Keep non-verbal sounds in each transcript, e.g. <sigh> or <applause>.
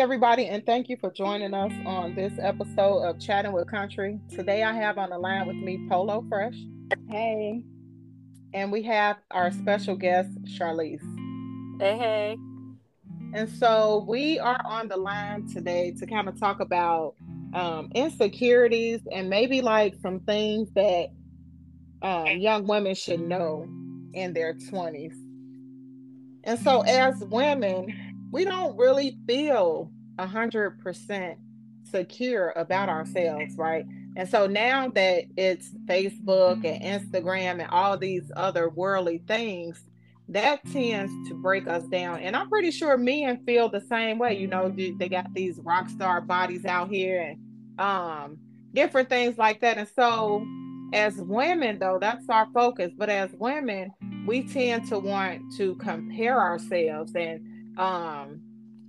everybody, and thank you for joining us on this episode of Chatting with Country. Today, I have on the line with me Polo Fresh. Hey. And we have our special guest, Charlese. Hey, hey. And so, we are on the line today to kind of talk about um, insecurities and maybe like some things that um, young women should know in their 20s. And so, as women, we don't really feel a hundred percent secure about ourselves, right? And so now that it's Facebook and Instagram and all these other worldly things, that tends to break us down. And I'm pretty sure men feel the same way. You know, they got these rock star bodies out here and um different things like that. And so as women though, that's our focus. But as women, we tend to want to compare ourselves and um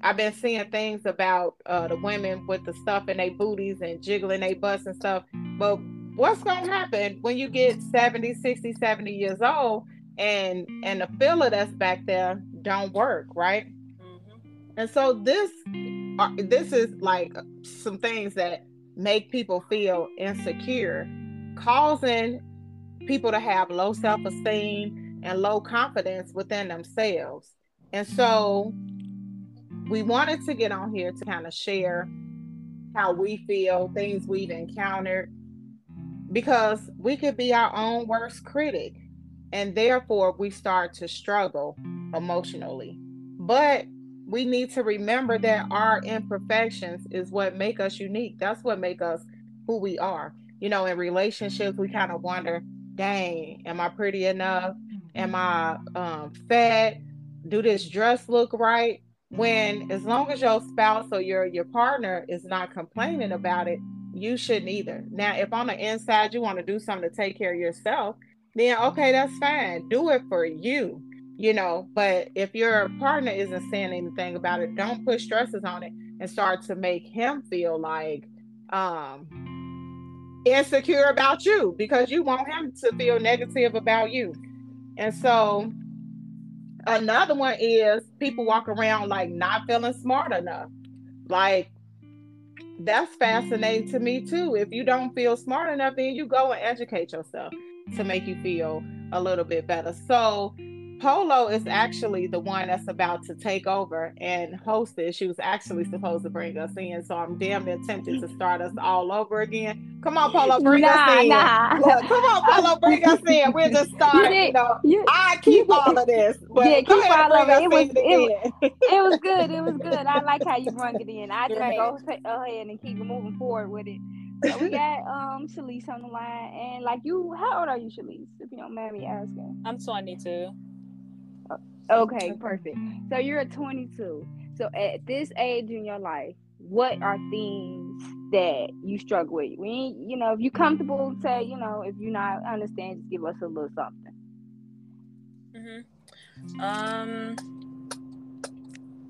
I've been seeing things about uh, the women with the stuff in their booties and jiggling their butts and stuff. But what's going to happen when you get 70, 60, 70 years old and and the filler that's back there don't work, right? Mm-hmm. And so this uh, this is like some things that make people feel insecure, causing people to have low self-esteem and low confidence within themselves. And so we wanted to get on here to kind of share how we feel, things we've encountered, because we could be our own worst critic. And therefore, we start to struggle emotionally. But we need to remember that our imperfections is what make us unique. That's what make us who we are. You know, in relationships, we kind of wonder, dang, am I pretty enough? Am I um, fat? Do this dress look right? when as long as your spouse or your your partner is not complaining about it you shouldn't either. Now if on the inside you want to do something to take care of yourself then okay that's fine. Do it for you you know? But if your partner isn't saying anything about it don't put stresses on it and start to make him feel like um insecure about you because you want him to feel negative about you. And so Another one is people walk around like not feeling smart enough. Like that's fascinating to me too. If you don't feel smart enough, then you go and educate yourself to make you feel a little bit better. So Polo is actually the one that's about to take over and host it. She was actually supposed to bring us in, so I'm damn near tempted to start us all over again. Come on, Polo, <laughs> bring nah, us in. Nah. <laughs> Look, come on, Polo, bring us in. We're just <laughs> starting. You, you know, you, I keep you, all of this. But yeah, keep all of it. It was, it, it, was good. It was good. I like how you brought it in. I just go, go ahead and keep moving forward with it. So we got um Shalise on the line, and like you, how old are you, Shalise? If you don't mind me asking. I'm 22. Okay, perfect. So you're a 22. So at this age in your life, what are things that you struggle with? We, you know, if you're comfortable, say, you know, if you're not understand, just give us a little something. Mm-hmm. Um,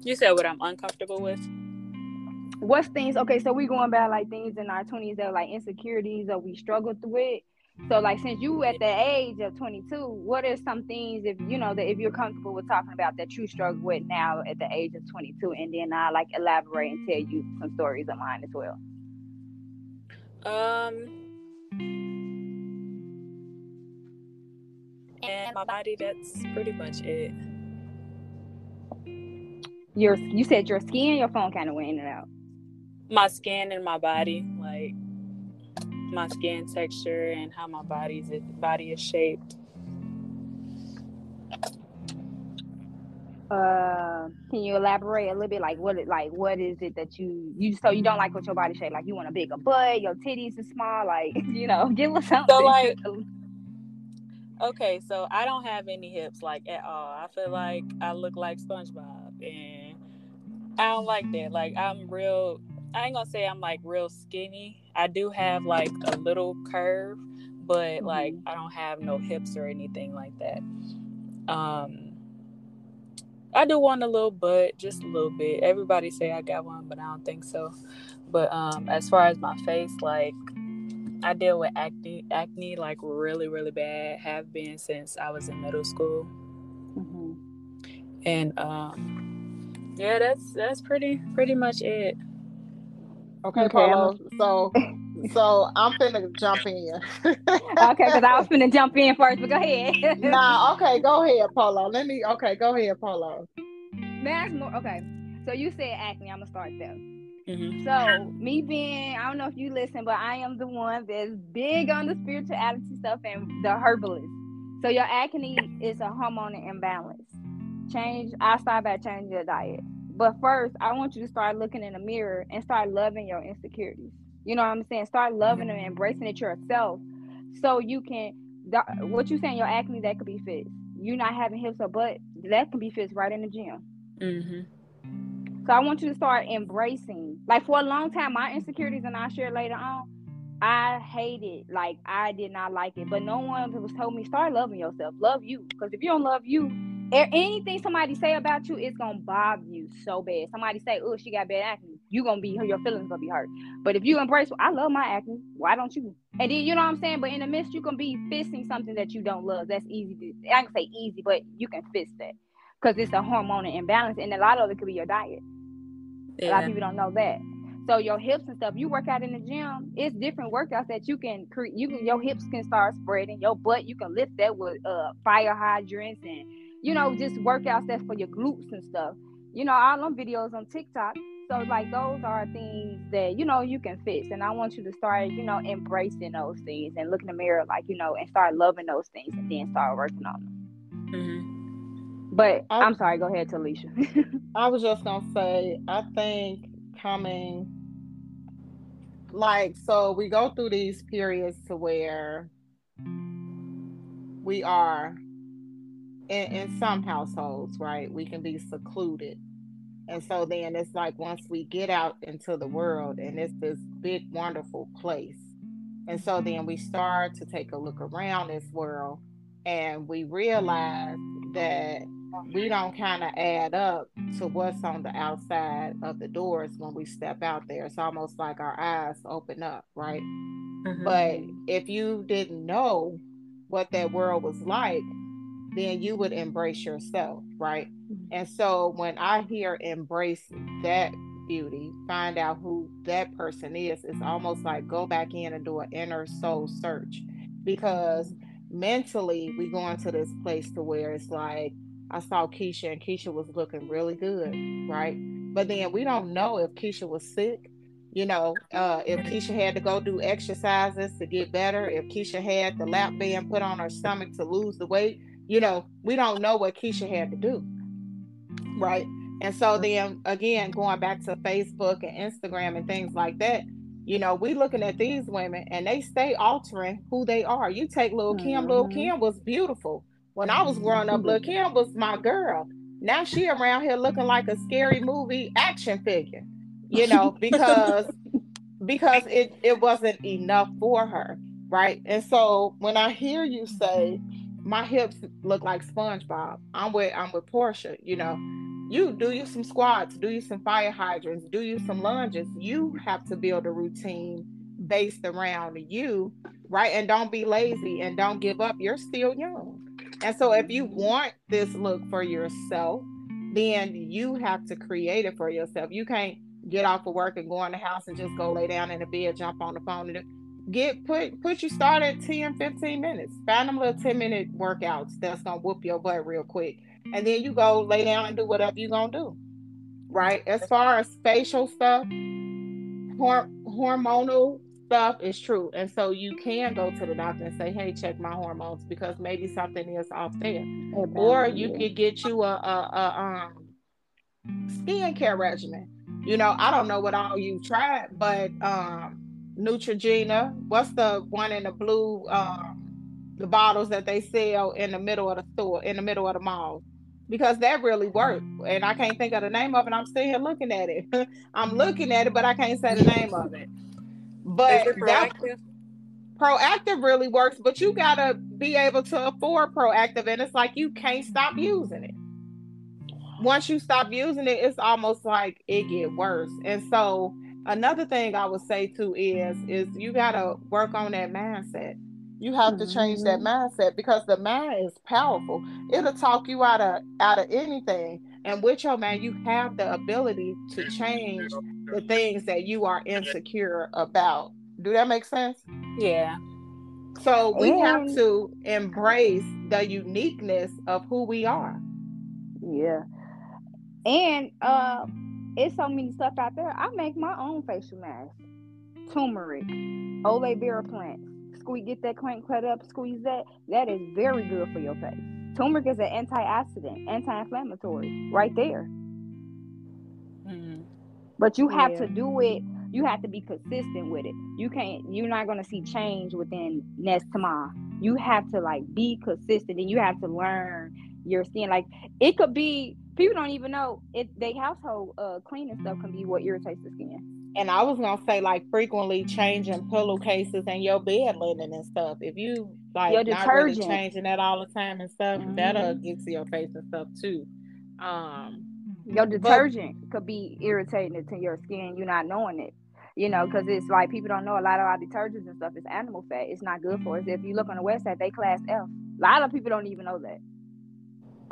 you said what I'm uncomfortable with. What's things? Okay, so we going about like things in our 20s that are like insecurities that we struggled with so like since you at the age of 22, what are some things if you know that if you're comfortable with talking about that you struggle with now at the age of 22, and then I like elaborate and tell you some stories of mine as well. Um. And my body, that's pretty much it. Your, you said your skin, your phone kind of went in and out. My skin and my body, my skin texture and how my body's body is shaped. Uh, can you elaborate a little bit? Like what? Like what is it that you you so you don't like what your body shape? Like you want a bigger butt, your titties are small. Like <laughs> you know, give us something. So like, okay, so I don't have any hips like at all. I feel like I look like SpongeBob, and I don't like that. Like I'm real. I ain't gonna say I'm like real skinny I do have like a little curve, but like mm-hmm. I don't have no hips or anything like that. Um I do want a little butt, just a little bit. Everybody say I got one, but I don't think so. But um as far as my face, like I deal with acne acne like really, really bad. Have been since I was in middle school. Mm-hmm. And um Yeah, that's that's pretty pretty much it. Okay, Polo. So <laughs> so I'm finna jump in. okay, because I was finna jump in first, but go ahead. <laughs> nah, okay, go ahead, Polo. Let me okay, go ahead, Polo. That's more okay. So you said acne, I'm gonna start there. Mm-hmm. So me being, I don't know if you listen, but I am the one that's big on the spirituality stuff and the herbalist. So your acne is a hormonal imbalance. Change. I start by changing your diet. But first, I want you to start looking in the mirror and start loving your insecurities. You know what I'm saying? Start loving them and embracing it yourself, so you can. What you saying? Your acne that could be fixed. You not having hips or butt that can be fixed right in the gym. Mm-hmm. So I want you to start embracing. Like for a long time, my insecurities, and I'll share later on. I hated, like I did not like it, but no one was told me start loving yourself, love you. Because if you don't love you, anything somebody say about you is gonna bother you so bad. Somebody say, "Oh, she got bad acne," you gonna be your feelings gonna be hurt. But if you embrace, well, I love my acne. Why don't you? And then you know what I'm saying. But in the midst, you can be fixing something that you don't love. That's easy. To, I can say easy, but you can fix that because it's a hormonal imbalance, and a lot of it could be your diet. Yeah. A lot of people don't know that. So your hips and stuff, you work out in the gym. It's different workouts that you can create. You can your hips can start spreading. Your butt, you can lift that with uh fire hydrants and you know just workouts that's for your glutes and stuff. You know all them videos on TikTok. So like those are things that you know you can fix, and I want you to start you know embracing those things and look in the mirror like you know and start loving those things and then start working on them. Mm-hmm. But I, am sorry, go ahead, Talesha. <laughs> I was just gonna say, I think coming like so we go through these periods to where we are in, in some households, right? We can be secluded. And so then it's like once we get out into the world and it's this big, wonderful place. And so then we start to take a look around this world and we realize that we don't kind of add up to what's on the outside of the doors when we step out there. It's almost like our eyes open up, right? Mm-hmm. But if you didn't know what that world was like, then you would embrace yourself, right? Mm-hmm. And so when I hear embrace that beauty, find out who that person is, it's almost like go back in and do an inner soul search because mentally we go into this place to where it's like I saw Keisha and Keisha was looking really good, right? But then we don't know if Keisha was sick, you know, uh, if Keisha had to go do exercises to get better, if Keisha had the lap band put on her stomach to lose the weight, you know, we don't know what Keisha had to do, right? And so then again, going back to Facebook and Instagram and things like that, you know, we looking at these women and they stay altering who they are. You take Lil Kim, mm-hmm. Lil Kim was beautiful when I was growing up, Lil Kim was my girl. Now she around here looking like a scary movie action figure, you know, <laughs> because because it it wasn't enough for her, right? And so when I hear you say my hips look like SpongeBob, I'm with I'm with Portia, you know. You do you some squats, do you some fire hydrants, do you some lunges. You have to build a routine based around you, right? And don't be lazy and don't give up. You're still young and so if you want this look for yourself, then you have to create it for yourself. You can't get off of work and go in the house and just go lay down in the bed, jump on the phone and get put put you start at 10, 15 minutes. Find them little 10 minute workouts that's gonna whoop your butt real quick. And then you go lay down and do whatever you're gonna do. Right? As far as facial stuff, hormonal stuff is true. And so you can go to the doctor and say, hey, check my hormones because maybe something is off there. Or you could get you a, a, a um, skincare regimen. You know, I don't know what all you tried, but um, Neutrogena, what's the one in the blue, um, the bottles that they sell in the middle of the store, in the middle of the mall? because that really worked. And I can't think of the name of it. I'm still here looking at it. <laughs> I'm looking at it, but I can't say the name of it. But Proactiv? Proactiv really works, but you gotta be able to afford Proactiv, and it's like you can't stop using it. Once you stop using it, it's almost like it get worse. And so another thing I would say too is is you gotta work on that mindset. You have to change that mm-hmm. mindset because the mind is powerful. It'll talk you out of out of anything. And with your man, you have the ability to change the things that you are insecure about. Do that make sense? Yeah. So we have to embrace the uniqueness of who we are. Yeah. And uh it's so many stuff out there. I make my own facial mask. Turmeric, aloe vera plants. Squeeze get that crank cut up, squeeze that. That is very good for your face. Turmeric is an antioxidant, anti-inflammatory, right there. Mhm. But you have Yeah. to do it. You have to be consistent with it. You can't. You're not gonna see change within next tomorrow. You have to like be consistent, and you have to learn your skin. Like it could be. People don't even know it. They household uh, cleaning stuff can be what irritates the skin. And I was gonna say like frequently changing pillowcases and your bed linen and stuff. If you like Your not really detergent. changing that all the time and stuff, that'll Mhm. get to your face and stuff too. Um Your detergent could be irritating to your skin. You're not knowing it. You know, because it's like people don't know a lot of our detergents and stuff is animal fat. It's not good for us. If you look on the website, they class F. A lot of people don't even know that.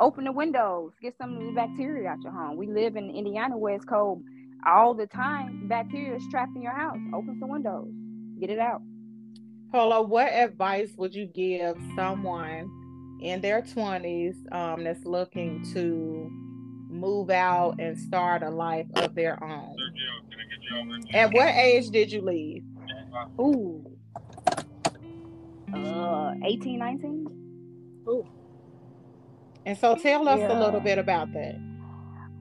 Open the windows, get some of the bacteria out your home. We live in Indiana where it's cold all the time. Bacteria is trapped in your house. Open the windows, get it out. Polo, what advice would you give someone in their twenties um that's looking to move out and start a life of their own? At what age did you leave? Ooh. Uh, 18, 19? And so tell us a little bit about that.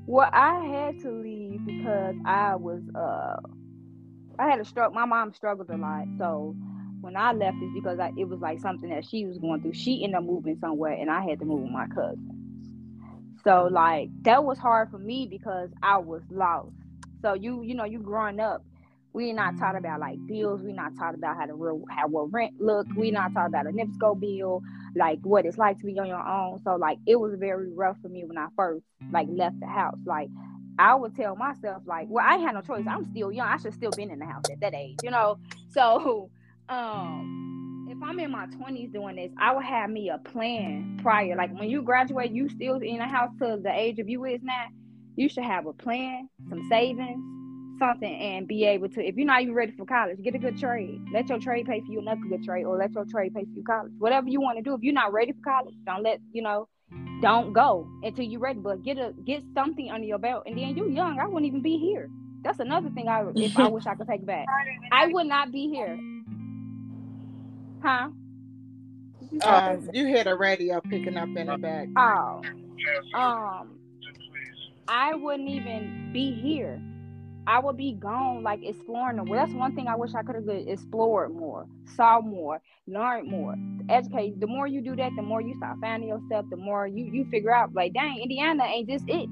Well, I had to leave because I was uh I had a stroke. My mom struggled a lot, so when I left, it's because I, it was like something that she was going through. She ended up moving somewhere, and I had to move with my cousin. So like that was hard for me because I was lost. So you you know you growing up, we're not taught about like bills. We're not taught about how to real how what rent look. We're not taught about a NIPSCO bill, like what it's like to be on your own. So like it was very rough for me when I first like left the house. Like I would tell myself like, well, I had no choice. I'm still young. I should still been in the house at that age, you know. <laughs> So um if I'm in my 20s doing this, I would have me a plan prior. Like when you graduate, you still in the house to the age of you is now. You should have a plan, some savings, something, and be able to. If you're not even ready for college, get a good trade. Let your trade pay for you another good trade, or let your trade pay for you college. Whatever you want to do. If you're not ready for college, don't let you know. Don't go until you're ready. But get a get something under your belt, and then you're young. I wouldn't even be here. That's another thing. I if I wish I could take back. I would not be here. Huh? Um, you hear the radio picking up in the back. Oh, um, I wouldn't even be here. I would be gone, like exploring the world. That's one thing I wish I could have explored more, saw more, learned more, educate. The more you do that, the more you start finding yourself. The more you you figure out, like, dang, Indiana ain't just it.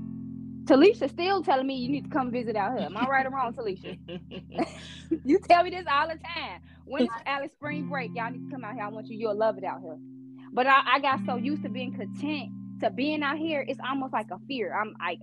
Talesha still telling me you need to come visit out here. Am I right or wrong, Talesha? <laughs> you tell me this all the time. When it's Alice spring break, y'all need to come out here. I want you. You'll love it out here. But I, I got so used to being content to being out here. It's almost like a fear. I'm like,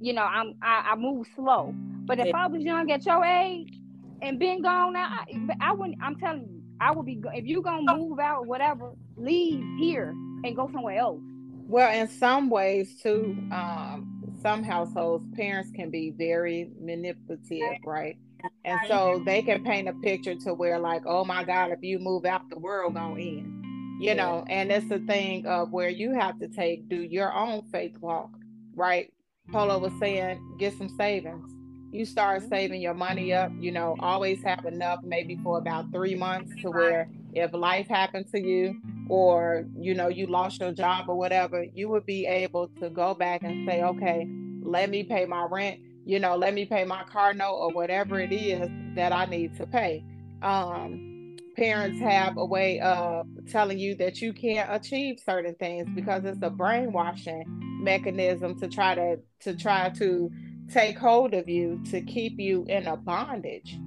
you know, I'm I, I move slow. But if I was young at your age and been gone now, I, I wouldn't. I'm telling you, I would be. If you gonna move out or whatever, leave here and go somewhere else. Well, in some ways too, um, some households parents can be very manipulative, right? And so they can paint a picture to where like, oh my God, if you move out, the world gonna end. You know, and it's a thing of where you have to take do your own faith walk, right? Polo was saying, get some savings. You start saving your money up, you know, always have enough maybe for about three months to where if life happened to you or you know you lost your job or whatever you would be able to go back and say okay let me pay my rent you know let me pay my car note or whatever it is that i need to pay. Um parents have a way of telling you that you can't achieve certain things because it's a brainwashing mechanism to try to to try to take hold of you to keep you in a bondage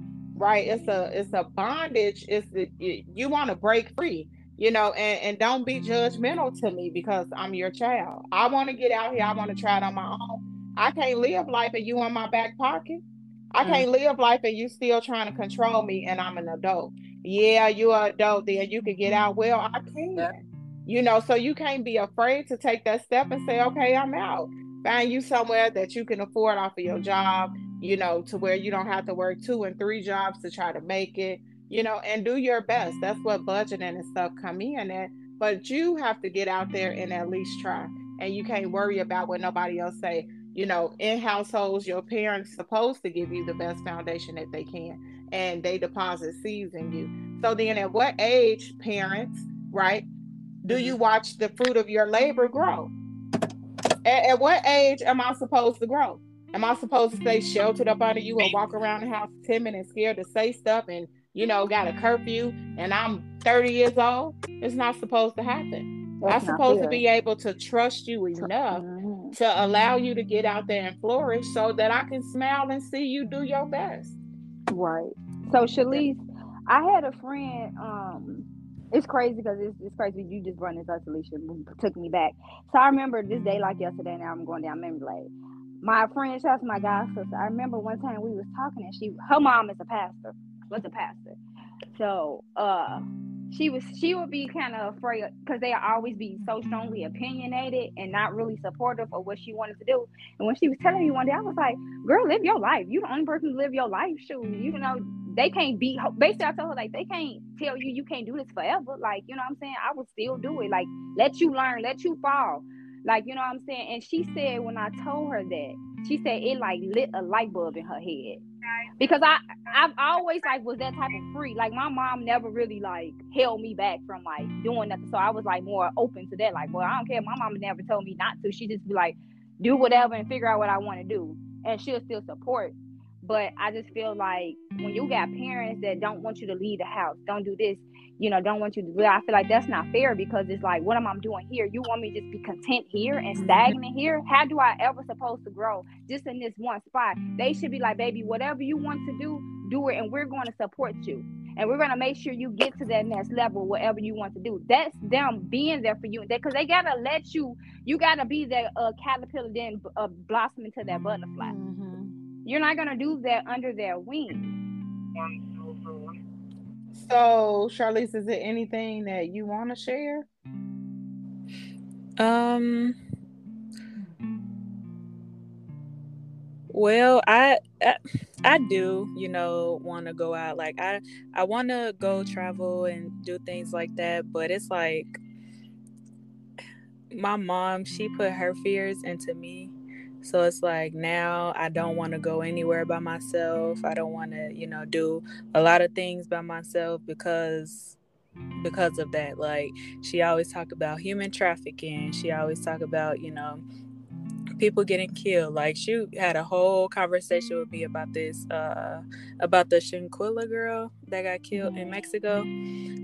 right? It's a it's a bondage it's the, you, you want to break free you know and, and don't be judgmental to me because i'm your child. I want to get out here i want to try it on my own. I can't live life and you on my back pocket. I mm. can't live life and you still trying to control me and i'm an adult. Yeah you're an adult then you can get out. Well i can you know so you can't be afraid to take that step and say okay i'm out Find you somewhere that you can afford off of your job, you know, to where you don't have to work two and three jobs to try to make it, you know, and do your best. That's what budgeting and stuff come in at. But you have to get out there and at least try. And you can't worry about what nobody else say. You know, in households, your parents supposed to give you the best foundation that they can, and they deposit seeds in you. So then, at what age, parents, right, do you watch the fruit of your labor grow? At, at, what age am I supposed to grow? Am I supposed to stay sheltered up under you and walk around the house timid and scared to say stuff and, you know, got a curfew and I'm 30 years old? It's not supposed to happen. That's I'm supposed to be able to trust you enough mm-hmm. to allow you to get out there and flourish so that I can smile and see you do your best. Right. So, Shalise, I had a friend, um, it's crazy because it's, it's crazy. You just run this isolation took me back. So I remember this day like yesterday. Now I'm going down memory lane. My friend, shout my god sister. I remember one time we was talking and she, her mom is a pastor, was a pastor. So uh, she was she would be kind of afraid because they always be so strongly opinionated and not really supportive of what she wanted to do. And when she was telling me one day, I was like, "Girl, live your life. You the only person to live your life. Shoot, you know, they can't be basically I told her like they can't tell you you can't do this forever. Like, you know what I'm saying? I would still do it. Like, let you learn, let you fall. Like, you know what I'm saying? And she said when I told her that, she said it like lit a light bulb in her head. Because I I've always like was that type of free. Like my mom never really like held me back from like doing nothing. So I was like more open to that. Like, well, I don't care. My mom never told me not to. She just be like, do whatever and figure out what I want to do. And she'll still support but I just feel like when you got parents that don't want you to leave the house, don't do this, you know, don't want you to do I feel like that's not fair because it's like, what am I doing here? You want me to just be content here and mm-hmm. stagnant here? How do I ever supposed to grow just in this one spot? They should be like, baby, whatever you want to do, do it, and we're going to support you. And we're gonna make sure you get to that next level, whatever you want to do. That's them being there for you, because they gotta let you. You gotta be that uh, caterpillar, then uh, blossom into that butterfly. Mm-hmm. You're not gonna do that under their wing. So, Charlese, is there anything that you want to share? Um. Well, I, I, I do, you know, want to go out. Like I I want to go travel and do things like that, but it's like my mom, she put her fears into me so it's like now I don't want to go anywhere by myself. I don't want to, you know, do a lot of things by myself because because of that. Like she always talk about human trafficking. She always talk about, you know, people getting killed. Like she had a whole conversation with me about this, uh, about the Shanquella girl that got killed in Mexico.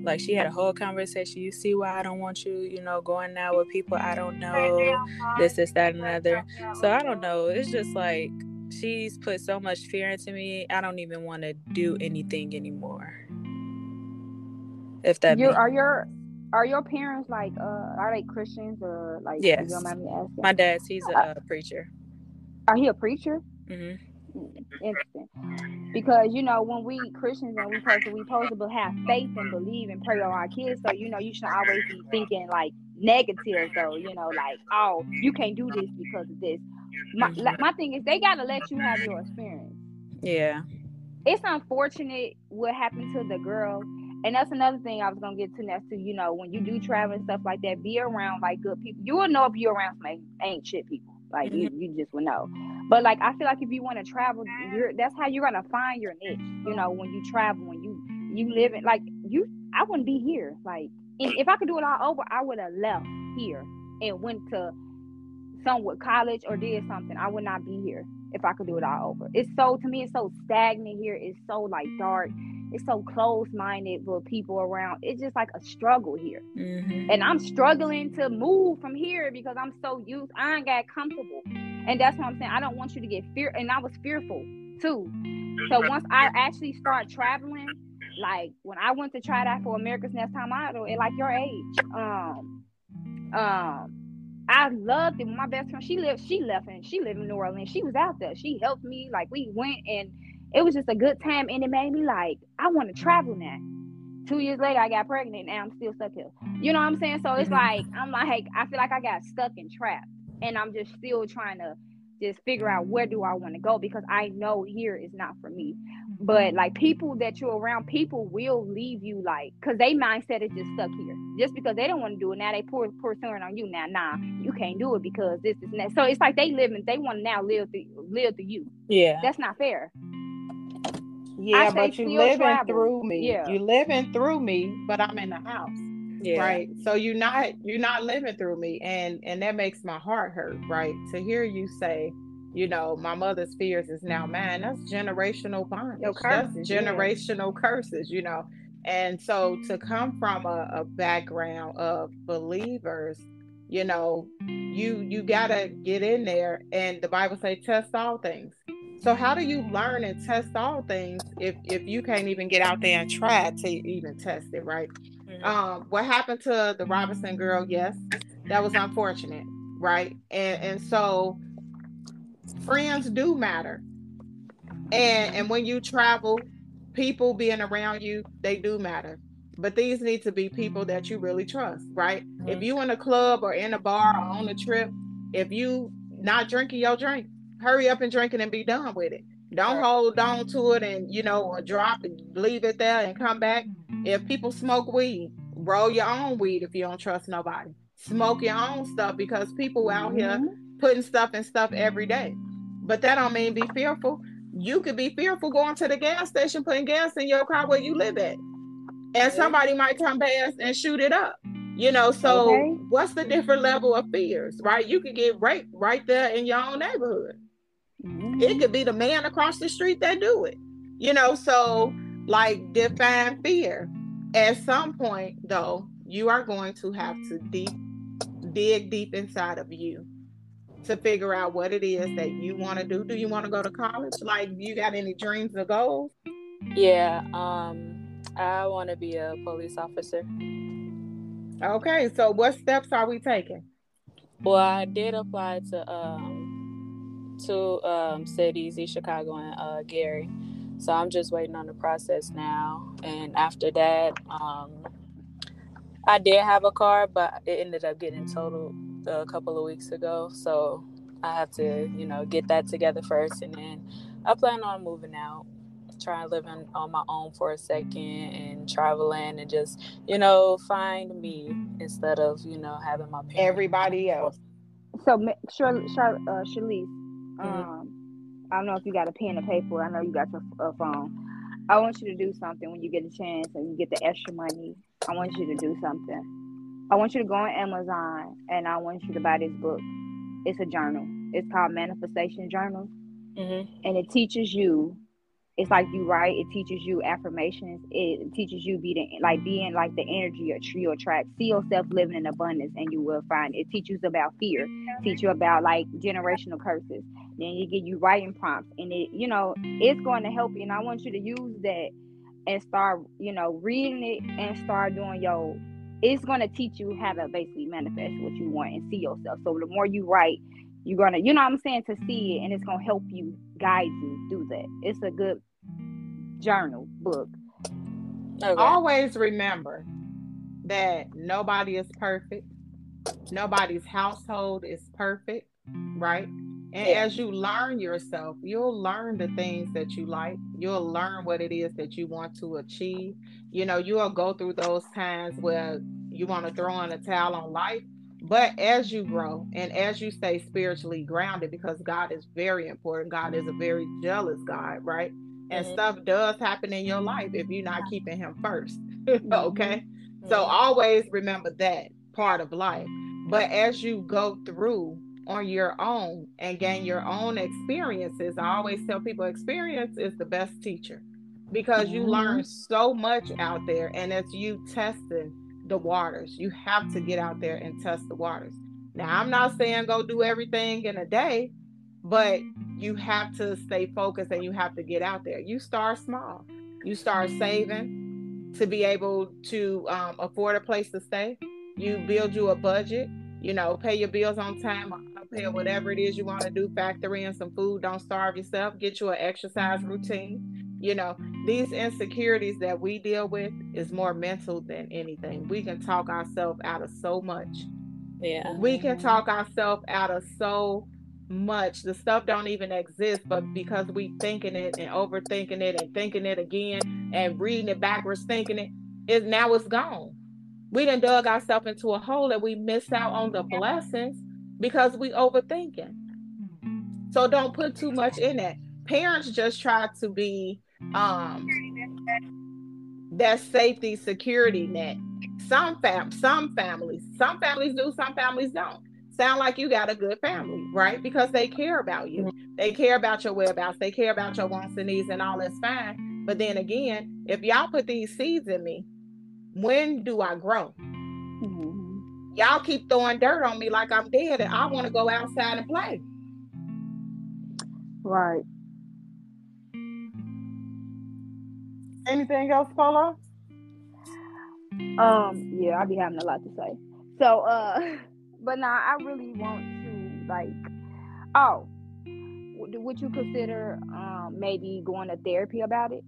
Like she had a whole conversation. You see why I don't want you, you know, going out with people I don't know, this, this, that, and another. So I don't know. It's just like she's put so much fear into me. I don't even want to do anything anymore. If that you are your are your parents like uh are they Christians or like yes. My dad's he's a uh, preacher. Are he a preacher? Mm-hmm. Interesting. Because you know when we Christians and we to we supposed to have faith and believe and pray on our kids. So you know you should always be thinking like negative though. You know like oh you can't do this because of this. My mm-hmm. my thing is they gotta let you have your experience. Yeah. It's unfortunate what happened to the girl and that's another thing I was gonna get to next to you know when you do travel and stuff like that, be around like good people. You will know if you're around some ain't shit people. Like you, mm-hmm. you just will know. But like I feel like if you want to travel, you're that's how you're gonna find your niche. You know, when you travel, when you you live in like you, I wouldn't be here. Like if I could do it all over, I would have left here and went to somewhat college or did something. I would not be here if I could do it all over. It's so to me, it's so stagnant here. It's so like dark it's so close minded with people around. It's just like a struggle here. Mm-hmm. And I'm struggling to move from here because I'm so used. I ain't got comfortable. And that's what I'm saying. I don't want you to get fear. And I was fearful too. So once I actually start traveling, like when I went to try that for America's Next Top Model at like your age, um, um, I loved it. My best friend, she lived, she left and she lived in New Orleans. She was out there. She helped me. Like we went and it was just a good time and it made me like I want to travel now. Two years later, I got pregnant and I'm still stuck here. You know what I'm saying? So it's like I'm like I feel like I got stuck and trapped. and I'm just still trying to just figure out where do I want to go because I know here is not for me. But like people that you're around, people will leave you like because they mindset is just stuck here. Just because they don't want to do it now, they pour something on you. Now, nah, you can't do it because this is that. So it's like they live and they want to now live through live through you. Yeah, that's not fair. Yeah, but you're living travel. through me. Yeah. You living mm-hmm. through me, but I'm in the house. Yeah. Right. So you're not you're not living through me. And and that makes my heart hurt, right? To hear you say, you know, my mother's fears is now mine. That's generational bondage. No curses, That's generational yeah. curses, you know. And so to come from a, a background of believers, you know, you you gotta get in there and the Bible say test all things. So how do you learn and test all things if if you can't even get out there and try to even test it, right? Mm-hmm. Um, what happened to the Robinson girl? Yes, that was unfortunate, right? And and so friends do matter. And and when you travel, people being around you, they do matter. But these need to be people that you really trust, right? Mm-hmm. If you in a club or in a bar or on a trip, if you not drinking your drink, hurry up and drink it and be done with it. Don't hold on to it and you know drop it, leave it there and come back. If people smoke weed, roll your own weed if you don't trust nobody. Smoke your own stuff because people out here mm-hmm. putting stuff and stuff every day. But that don't mean be fearful. You could be fearful going to the gas station, putting gas in your car where you live at. And somebody might come past and shoot it up. You know, so okay. what's the different level of fears, right? You could get raped right there in your own neighborhood. Mm-hmm. It could be the man across the street that do it. You know, so like define fear. At some point, though, you are going to have to deep dig deep inside of you to figure out what it is that you want to do. Do you want to go to college? Like, you got any dreams or goals? Yeah, um, I want to be a police officer. Okay, so what steps are we taking? Well, I did apply to um to um cities, East Chicago and uh, Gary. So I'm just waiting on the process now. And after that, um, I did have a car, but it ended up getting totaled a couple of weeks ago. So I have to, you know, get that together first. And then I plan on moving out, trying living on my own for a second and traveling and just, you know, find me instead of, you know, having my parents. Everybody else. So, Shirley, Shirley, uh, Shalise. Um, I don't know if you got a pen and paper. I know you got your uh, phone. I want you to do something when you get a chance and you get the extra money. I want you to do something I want you to go on Amazon and I want you to buy this book. It's a journal. It's called Manifestation Journal. Mm-hmm. And it teaches you, it's like you write, it teaches you affirmations. It teaches you be the, like being like the energy or tree or track. See yourself living in abundance and you will find it. it teaches about fear, teach you about like generational curses. Then you get you writing prompts and it, you know, it's going to help you. And I want you to use that and start, you know, reading it and start doing your it's going to teach you how to basically manifest what you want and see yourself. So the more you write, you're going to, you know what I'm saying, to see it and it's going to help you guide you do that. It's a good journal book. Oh, okay. Always remember that nobody is perfect. Nobody's household is perfect, right? And yeah. as you learn yourself, you'll learn the things that you like. You'll learn what it is that you want to achieve. You know, you'll go through those times where you want to throw in a towel on life. But as you grow and as you stay spiritually grounded, because God is very important, God is a very jealous God, right? And mm-hmm. stuff does happen in your life if you're not keeping Him first. <laughs> okay. Mm-hmm. So always remember that part of life. But as you go through on your own and gain your own experiences. I always tell people experience is the best teacher because you learn mm-hmm. so much out there and it's you testing the waters. You have to get out there and test the waters. Now, I'm not saying go do everything in a day, but you have to stay focused and you have to get out there. You start small. You start saving to be able to um, afford a place to stay. You build you a budget you know, pay your bills on time, pay whatever it is you want to do, factor in some food, don't starve yourself, get you an exercise routine. You know, these insecurities that we deal with is more mental than anything. We can talk ourselves out of so much. Yeah. We can talk ourselves out of so much. The stuff don't even exist, but because we thinking it and overthinking it and thinking it again and reading it backwards, thinking it, is now it's gone. We done dug ourselves into a hole that we missed out on the blessings because we overthinking. So don't put too much in it. Parents just try to be um that safety security net. Some fam some families, some families do, some families don't. Sound like you got a good family, right? Because they care about you. They care about your whereabouts. They care about your wants and needs, and all that's fine. But then again, if y'all put these seeds in me, when do I grow? Mhm. Y'all keep throwing dirt on me like I'm dead, and I want to go outside and play. Right. Anything else, Paula? Um, yeah, I'll be having a lot to say. So, uh, <laughs> but now I really want to like, oh, would you consider um maybe going to therapy about it?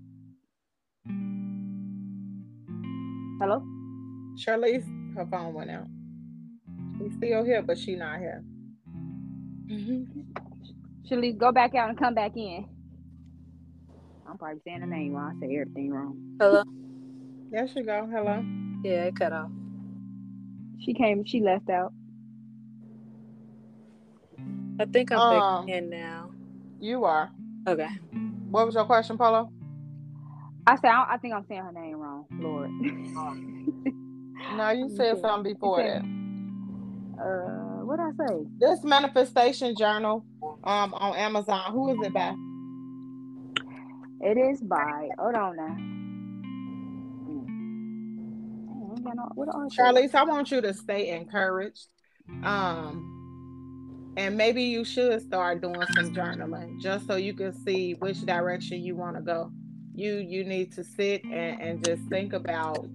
Hello. Charlese, her phone went out. She's still here, but she not here. Shalice, go back out and come back in. I'm probably saying the name wrong. I say everything wrong. Hello. There she go. Hello. Yeah, it cut off. She came. She left out. I think I'm Um, back in now. You are. Okay. What was your question, Polo? I said I, I think I'm saying her name Lord. <laughs> now you <laughs> said Okay. something before said- that. uh, what I say? This manifestation journal um on Amazon. Who is it by? It is by. Hold on now. Mm. Dang, I ain't got no- what are they? Charlese, I want you to stay encouraged. Um, and maybe you should start doing some journaling just so you can see which direction you want to go. You you need to sit and, and just think about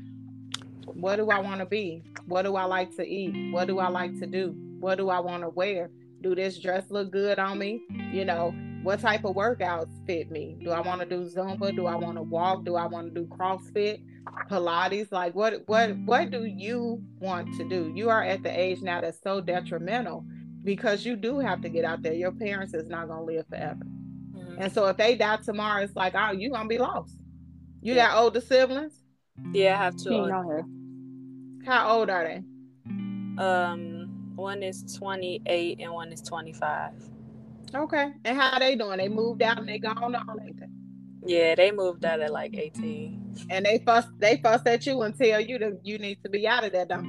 what do I want to be? What do I like to eat? What do I like to do? What do I want to wear? Do this dress look good on me? You know, what type of workouts fit me? Do I want to do Zumba? Do I want to walk? Do I want to do CrossFit? Pilates? Like what what what do you want to do? You are at the age now that's so detrimental because you do have to get out there. Your parents is not gonna live forever. Mhm. And so if they die tomorrow, it's like, oh, you're gonna be lost. You Yeah. got older siblings? Yeah, I have two. ain't older- How old are they? Um, one is 28 and one is 25. Okay. And how they doing? They moved out and they gone on, ain't they? Yeah, they moved out at like 18. And they fuss they fuss at you and tell you that you need to be out of there, don't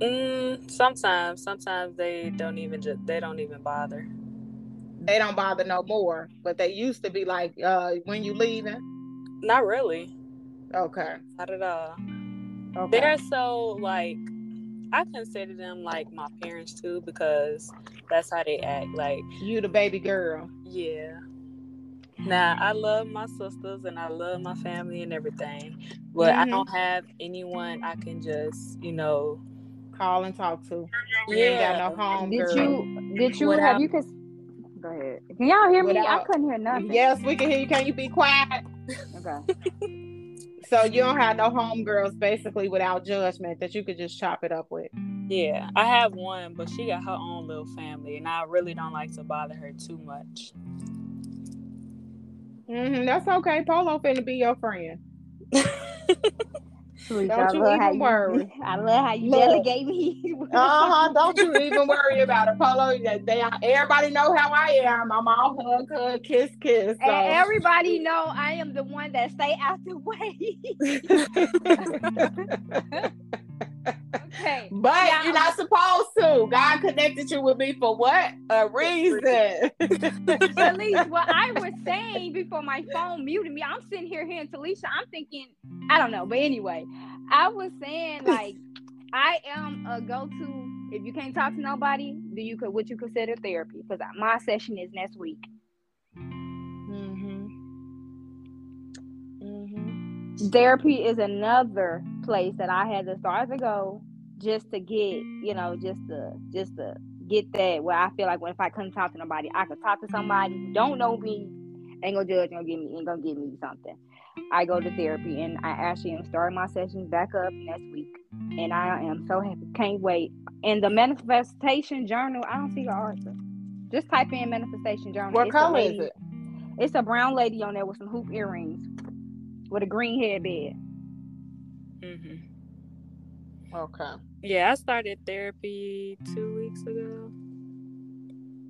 they? Mm, sometimes, sometimes they don't even just they don't even bother. They don't bother no more. But they used to be like, uh, when you leaving? Not really, Okay. not at all. Okay. They're so like I consider them like my parents too because that's how they act. Like, you the baby girl. yeah. Now I love my sisters and I love my family and everything, but I Mhm. don't have anyone I can just you know. Call and talk to. You ain't got Yeah. no home Did girl. you? Did you? Without- have you? Cons- Go ahead. Can y'all hear me? I couldn't hear nothing. Yes, we can hear you. Can you be quiet? Okay. <laughs> So you don't have no homegirls basically without judgment that you could just chop it up with. Yeah, I have one, but she got her own little family, and I really don't like to bother her too much. hmm that's okay. Polo finna be your friend. <laughs> Sweet, Don't you even worry. <laughs> I love how you Look. delegate me. <laughs> Uh huh. Don't you even worry about it, Polo. They, they everybody know how I am. I'm all hug, hug, kiss, kiss. So. And everybody know I am the one that stay out the way. <laughs> okay. but Yeah. you're not supposed to. God connected you with me for what? A reason. At least <laughs> what I was saying before my phone muted me, I'm sitting here hearing Talesha. I'm thinking, I don't know, but anyway, I was saying <laughs> like I am a go-to. If you can't talk to nobody, do you could would you consider therapy? Because my session is next week. hmm hmm Therapy is another place that I had to start to go just to get, you know, just to just to get that where I feel like when if I couldn't talk to nobody, I could talk to somebody who don't know me Ain't gonna judge, ain't gonna give me, ain't gonna give me something. I go to therapy and I actually am starting my sessions back up next week. And I am so happy. Can't wait. In the manifestation journal, I don't see the Arthur. Just type in manifestation journal. What It's color is it? It's a brown lady on there with some hoop earrings with a green headband. hmm Okay. Yeah, I started therapy two weeks ago.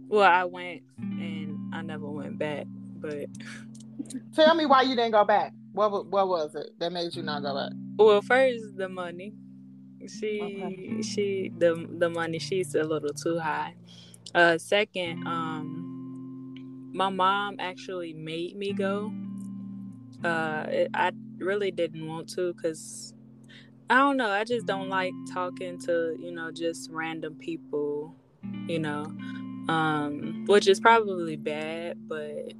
Well, I went and I never went back, but <laughs> Tell me why you didn't go back. What what was it that made you not go back? well, first the money. She Okay. she the the money she's a little too high. Uh, second, um, my mom actually made me go. Uh, it, I really didn't want to because I don't know. I just don't like talking to you know just random people, you know, um, which is probably bad, but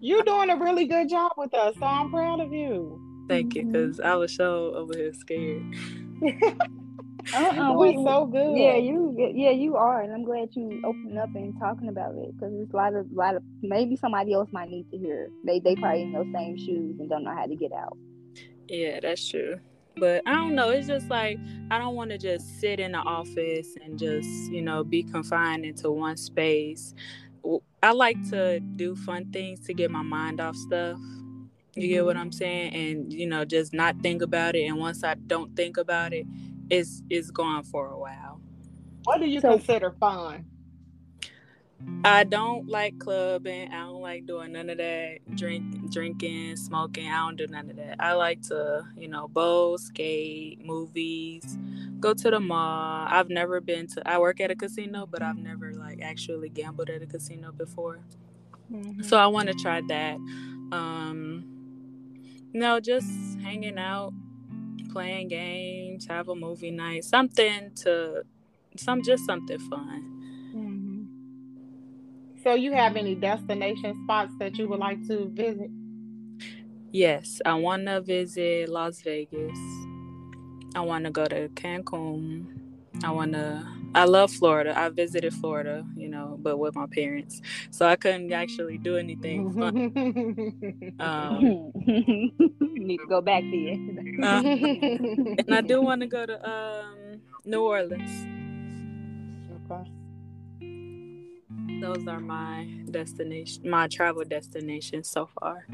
You're doing a really good job with us, so I'm proud of you. thank you because I was so over here scared. <laughs> Uh-uh, <laughs> You're we, so good. Yeah, you yeah you are, and I'm glad you opened up and talking about it because it's a lot of lot of maybe somebody else might need to hear. They they probably in those same shoes and don't know how to get out. Yeah, that's true. But I don't know. It's just like I don't want to just sit in the office and just, you know, be confined into one space. I like to do fun things to get my mind off stuff. You get what mm-hmm. I'm saying? And, you know, just not think about it. And once I don't think about it, it's it's gone for a while. What do you So- consider fun? I don't like clubbing. I don't like doing none of that. Drink, drinking, smoking. I don't do none of that. I like to, you know, bowl, skate, movies, go to the mall. I've never been to. I work at a casino, but I've never like actually gambled at a casino before. So I want to try that. Um, no, just hanging out, playing games, have a movie night, something to, some just something fun. So you have any destination spots that you would like to visit? Yes, I want to visit Las Vegas. I want to go to Cancun. I want to. I love Florida. I visited Florida, you know, but with my parents, so I couldn't actually do anything <laughs> fun. Um, <laughs> need to go back there. uh, <laughs> and I do want to go to um, New Orleans. Those are my destination, my travel destinations so far.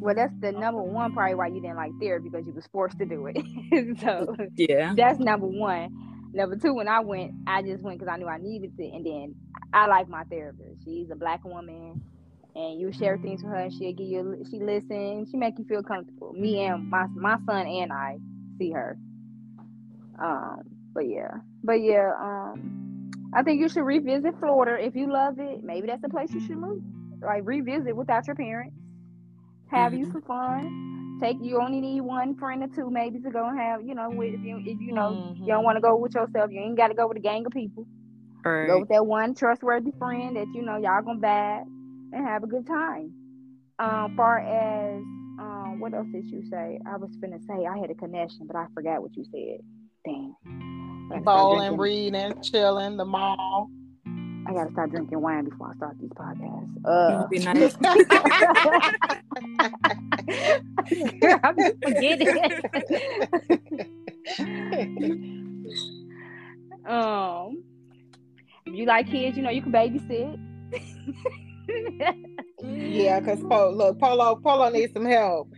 Well, that's the number one probably why you didn't like therapy because you was forced to do it. <laughs> so Yeah. that's number one. Number two, when I went, I just went because I knew I needed to, and then I like my therapist. She's a black woman, and you share things with her, and she'll give you, she listens, she make you feel comfortable. Me and my my son and I see her. Um, but yeah, but yeah, um, I think you should revisit Florida if you love it. Maybe that's the place you should move. Like revisit without your parents. Have you Mhm. some fun. Take you only need one friend or two maybe to go and have you know with if you if you know you don't want to go with yourself you ain't got to go with a gang of people All go with that one trustworthy friend that you know y'all gonna vibe and have a good time um far as um what else did you say I was finna say I had a connection but I forgot what you said dang I gotta start Bowling, reading, chilling, the mall. I gotta start drinking wine before I start these podcasts uh Be nice. <laughs> <laughs> I'm just forgetting <laughs> Um, if you like kids, you know you can babysit. yeah, because po- look, Polo Polo needs some help.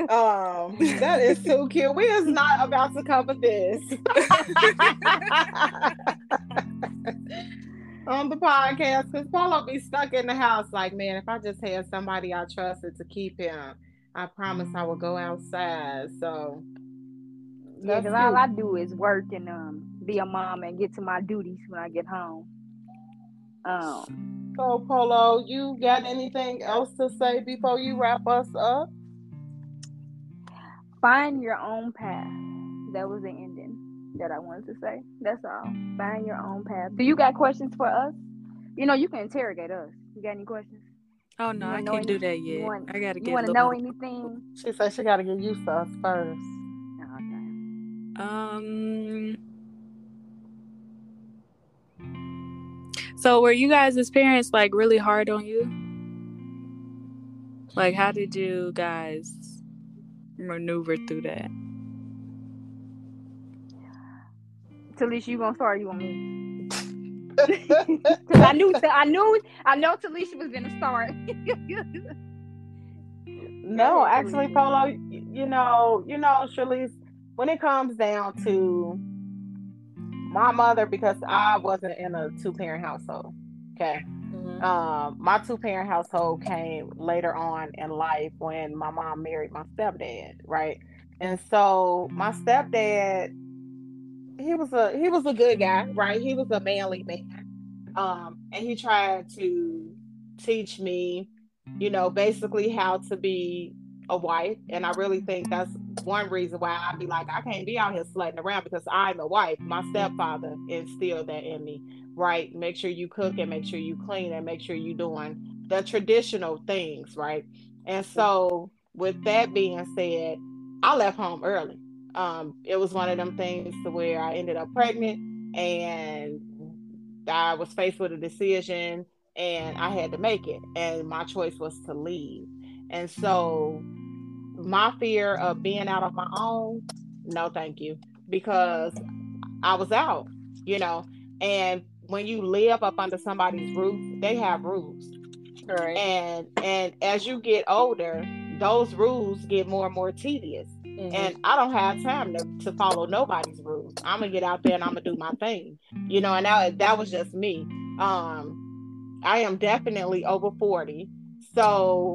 Um, that is so cute. We is not about to cover this <laughs> on the podcast because Polo be stuck in the house. Like, man, if I just had somebody I trusted to keep him, I promise I would go outside. So yeah, because all. I do is work and um be a mom and get to my duties when I get home. Um, So, Polo, you got anything else to say before you wrap us up? Find your own path. That was the ending that I wanted to say. That's all. Find your own path. Do you got questions for us? You know, you can interrogate us. You got any questions? Oh no, I can't do that yet. want- I gotta get. You get want a to little. know anything? She said she got to get used to us first. Okay. Um. So were you guys' as parents like really hard on you? Like, how did you guys maneuver through that? Talesha, you gonna start? Or you want me? <laughs> Because I knew, I knew, I know Talesha was gonna start. <laughs> no, actually, Polo, you know, you know, Charlese, when it comes down to my mother, because I wasn't in a two parent household. Okay. Mm-hmm. Um, my two parent household came later on in life when my mom married my stepdad, right? And so my stepdad, he was a he was a good guy, right? He was a manly man. Um, and he tried to teach me, you know, basically how to be a wife. And I really think that's one reason why I'd be like, I can't be out here slutting around because I'm a wife. My stepfather instilled that in me right? Make sure you cook and make sure you clean and make sure you're doing the traditional things, right? And so, with that being said, I left home early. Um, it was one of them things to where I ended up pregnant and I was faced with a decision and I had to make it. And my choice was to leave. And so, my fear of being out on my own, no, thank you, because I was out, you know, and when you live up under somebody's roof, they have rules. Right. And and as you get older, those rules get more and more tedious. Mm-hmm. And I don't have time to, to follow nobody's rules. I'm gonna get out there and I'm gonna do my thing. You know, and that, that was just me. Um I am definitely over 40. So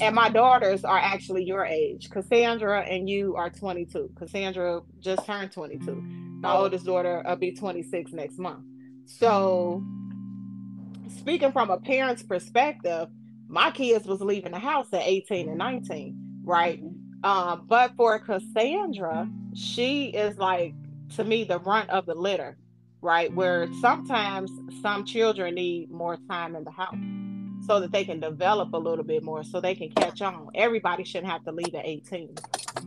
and my daughters are actually your age. Cassandra and you are 22. Cassandra just turned 22. My oldest daughter will be 26 next month. So, speaking from a parent's perspective, my kids was leaving the house at 18 and 19, right? Um, but for Cassandra, she is like to me the runt of the litter, right? Where sometimes some children need more time in the house so that they can develop a little bit more so they can catch on. Everybody shouldn't have to leave at 18.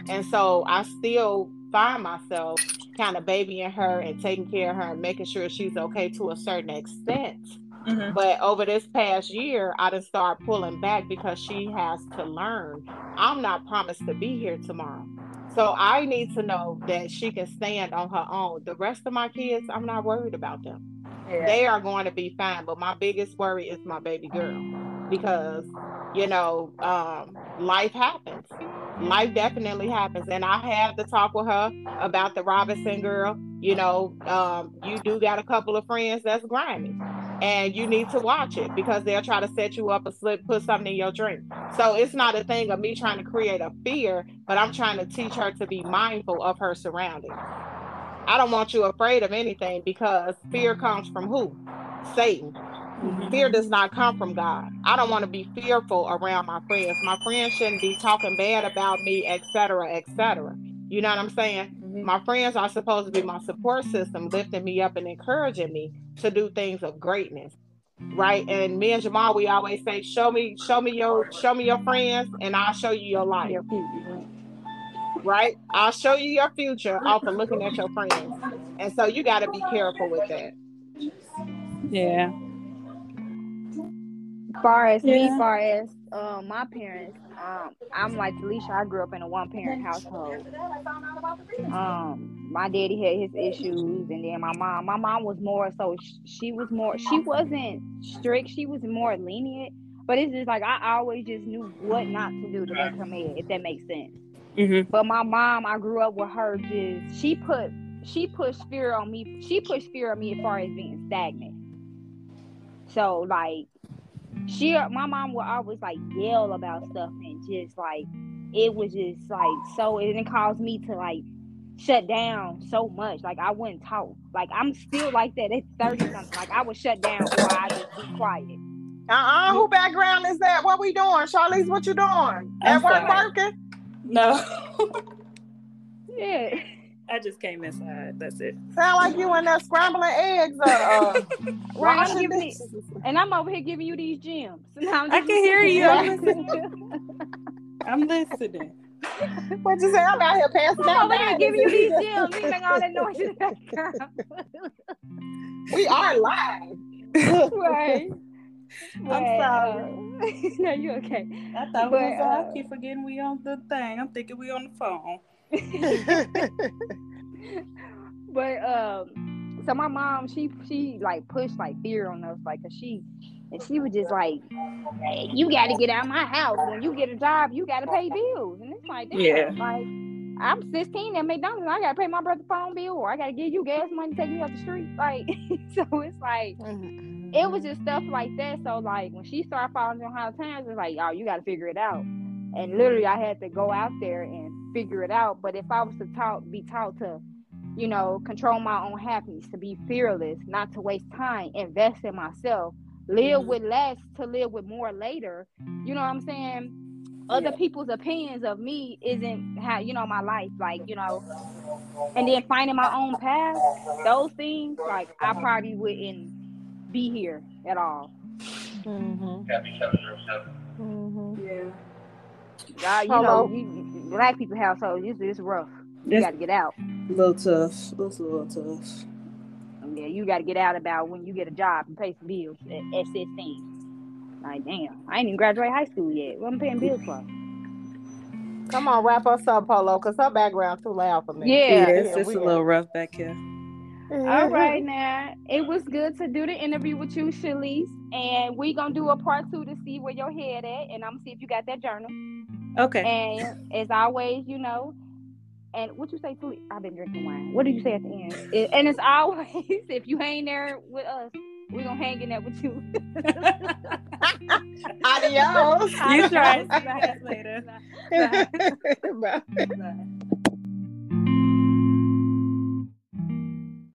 And so I still find myself kind of babying her and taking care of her and making sure she's okay to a certain extent. Mm-hmm. But over this past year, I just start pulling back because she has to learn. I'm not promised to be here tomorrow. So I need to know that she can stand on her own. The rest of my kids, I'm not worried about them yeah. they are going to be fine. But my biggest worry is my baby girl because you know um, life happens. Life definitely happens, and I had to talk with her about the Robinson girl. You know, um, you do got a couple of friends that's grimy, and you need to watch it because they'll try to set you up or slip, put something in your drink. So it's not a thing of me trying to create a fear, but I'm trying to teach her to be mindful of her surroundings. I don't want you afraid of anything because fear comes from who? Satan. Fear does not come from God. I don't want to be fearful around my friends. My friends shouldn't be talking bad about me, etc., etc. You know what I'm saying? Mm-hmm. My friends are supposed to be my support system, lifting me up and encouraging me to do things of greatness. Right. And me and Jamal, we always say, Show me, show me your show me your friends, and I'll show you your life right? I'll show you your future off of looking at your friends. And so you got to be careful with that. Yeah. Far as yeah. me, far as uh, my parents, um, I'm like Alicia. I grew up in a one parent household. Um, my daddy had his issues, and then my mom. My mom was more so. She was more. She wasn't strict. She was more lenient. But it's just like I always just knew what not to do to make her mad, if that makes sense. Mm-hmm. But my mom, I grew up with her. Just she put she pushed fear on me. She pushed fear on me as far as being stagnant. So like she, my mom would always like yell about stuff and just like it was just like so. It caused me to like shut down so much. Like I wouldn't talk. Like I'm still like that at 30 something. Like I would shut down or I just be quiet. Uh-uh. Who background is that? What we doing? Charlese, what you doing? At work working? No. <laughs> yeah. I just came inside. That's it. Sound like you in there scrambling eggs. Uh, right, I'm giving and I'm over here giving you these gems. <laughs> So I can hear you. I'm <laughs> listening. I'm listening. What you say? I'm out here passing I'm over here giving you these gems. You make all that noise <laughs> We are live. right. I'm sorry. Uh, no, you okay. I thought But, we was on. uh, I keep forgetting we on the thing. I'm thinking we on the phone. <laughs> but um, so my mom, she she like pushed like fear on us, like cause she and she was just like, hey, "You got to get out of my house. When you get a job, you got to pay bills." And it's like, damn, Yeah. like I'm 16 at McDonald's, I got to pay my brother's phone bill, or I got to give you gas money to take me off the street. Like, <laughs> so it's like it was just stuff like that. So like when she started following me on hard times, it's like, oh, you got to figure it out. And literally, I had to go out there and figure it out. But if I was to taught, be taught to, you know, control my own happiness, to be fearless, not to waste time, invest in myself, live Mhm. with less to live with more later. You know what I'm saying? Other Yeah. people's opinions of me isn't how you know my life, like you know, and then finding my own path. Those things, like I probably wouldn't be here at all. Mhm. Mhm. Yeah. God, you Hello. know, you, black people household, it's, it's rough. You It's got to get out. a little tough. It's a little tough. Oh, yeah, you got to get out about when you get a job and pay some bills at, at 16. Like, damn, I ain't even graduate high school yet. What I'm paying bills for? Come on, wrap us up, Polo, because her background too loud for me. Yeah. it's Yeah, just we a little rough back here. All right, now it was good to do the interview with you, Charlese, and we gonna do a part two to see where your head at, and I'm gonna see if you got that journal. Okay. And as always, you know, and what you say too? I've been drinking wine. What did you say at the end? It- and it's always <laughs> if you ain't there with us, we gonna hang in there with you. <laughs> <laughs> Adios. you try. See you guys later. Bye. Bye. Bye.